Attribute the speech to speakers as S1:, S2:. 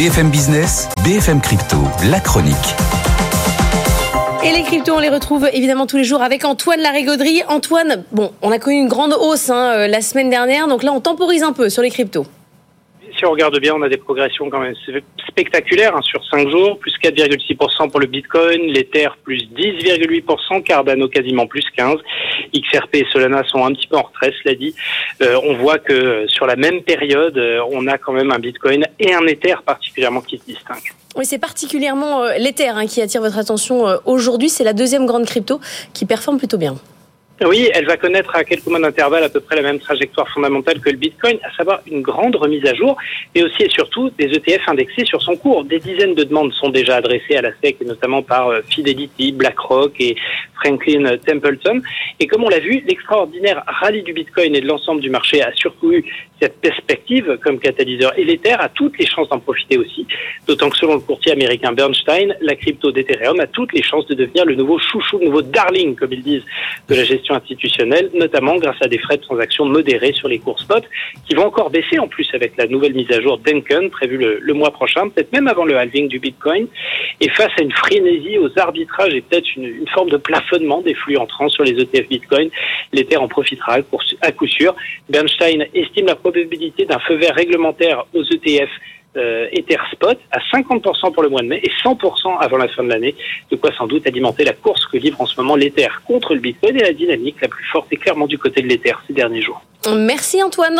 S1: BFM Business, BFM Crypto, la chronique.
S2: Et les cryptos, on les retrouve évidemment tous les jours avec Antoine Larigauderie. Antoine, bon, on a connu une grande hausse hein, euh, la semaine dernière, donc là on temporise un peu sur les cryptos
S3: si on regarde bien, on a des progressions quand même spectaculaires hein, sur 5 jours, plus 4,6% pour le Bitcoin, l'Ether plus 10,8%, Cardano quasiment plus 15%, XRP et Solana sont un petit peu en retrait, cela dit. Euh, on voit que euh, sur la même période, euh, on a quand même un Bitcoin et un Ether particulièrement qui se distinguent.
S2: Oui, c'est particulièrement l'Ether hein, qui attire votre attention aujourd'hui. C'est la deuxième grande crypto qui performe plutôt bien.
S3: Oui, elle va connaître à quelques mois d'intervalle à peu près la même trajectoire fondamentale que le Bitcoin, à savoir une grande remise à jour, et aussi et surtout des ETF indexés sur son cours. Des dizaines de demandes sont déjà adressées à la SEC, notamment par euh, Fidelity, BlackRock et Franklin Templeton. Et comme on l'a vu, l'extraordinaire rallye du Bitcoin et de l'ensemble du marché a surtout cette perspective comme catalyseur. Et l'Ether a toutes les chances d'en profiter aussi, d'autant que selon le courtier américain Bernstein, la crypto d'Ethereum a toutes les chances de devenir le nouveau chouchou, le nouveau darling, comme ils disent, de la gestion institutionnelle, notamment grâce à des frais de transaction modérés sur les cours spot, qui vont encore baisser en plus avec la nouvelle mise à jour Denken prévue le, mois prochain, peut-être même avant le halving du Bitcoin. Et face à une frénésie aux arbitrages et peut-être une, forme de plafonnement des flux entrants sur les ETF Bitcoin, l'Ether en profitera à coup sûr. Bernstein estime la probabilité d'un feu vert réglementaire aux ETF euh, Ether Spot à 50% pour le mois de mai et 100% avant la fin de l'année, de quoi sans doute alimenter la course que livre en ce moment l'Ether contre le Bitcoin et la dynamique la plus forte est clairement du côté de l'Ether ces derniers jours.
S2: Merci Antoine.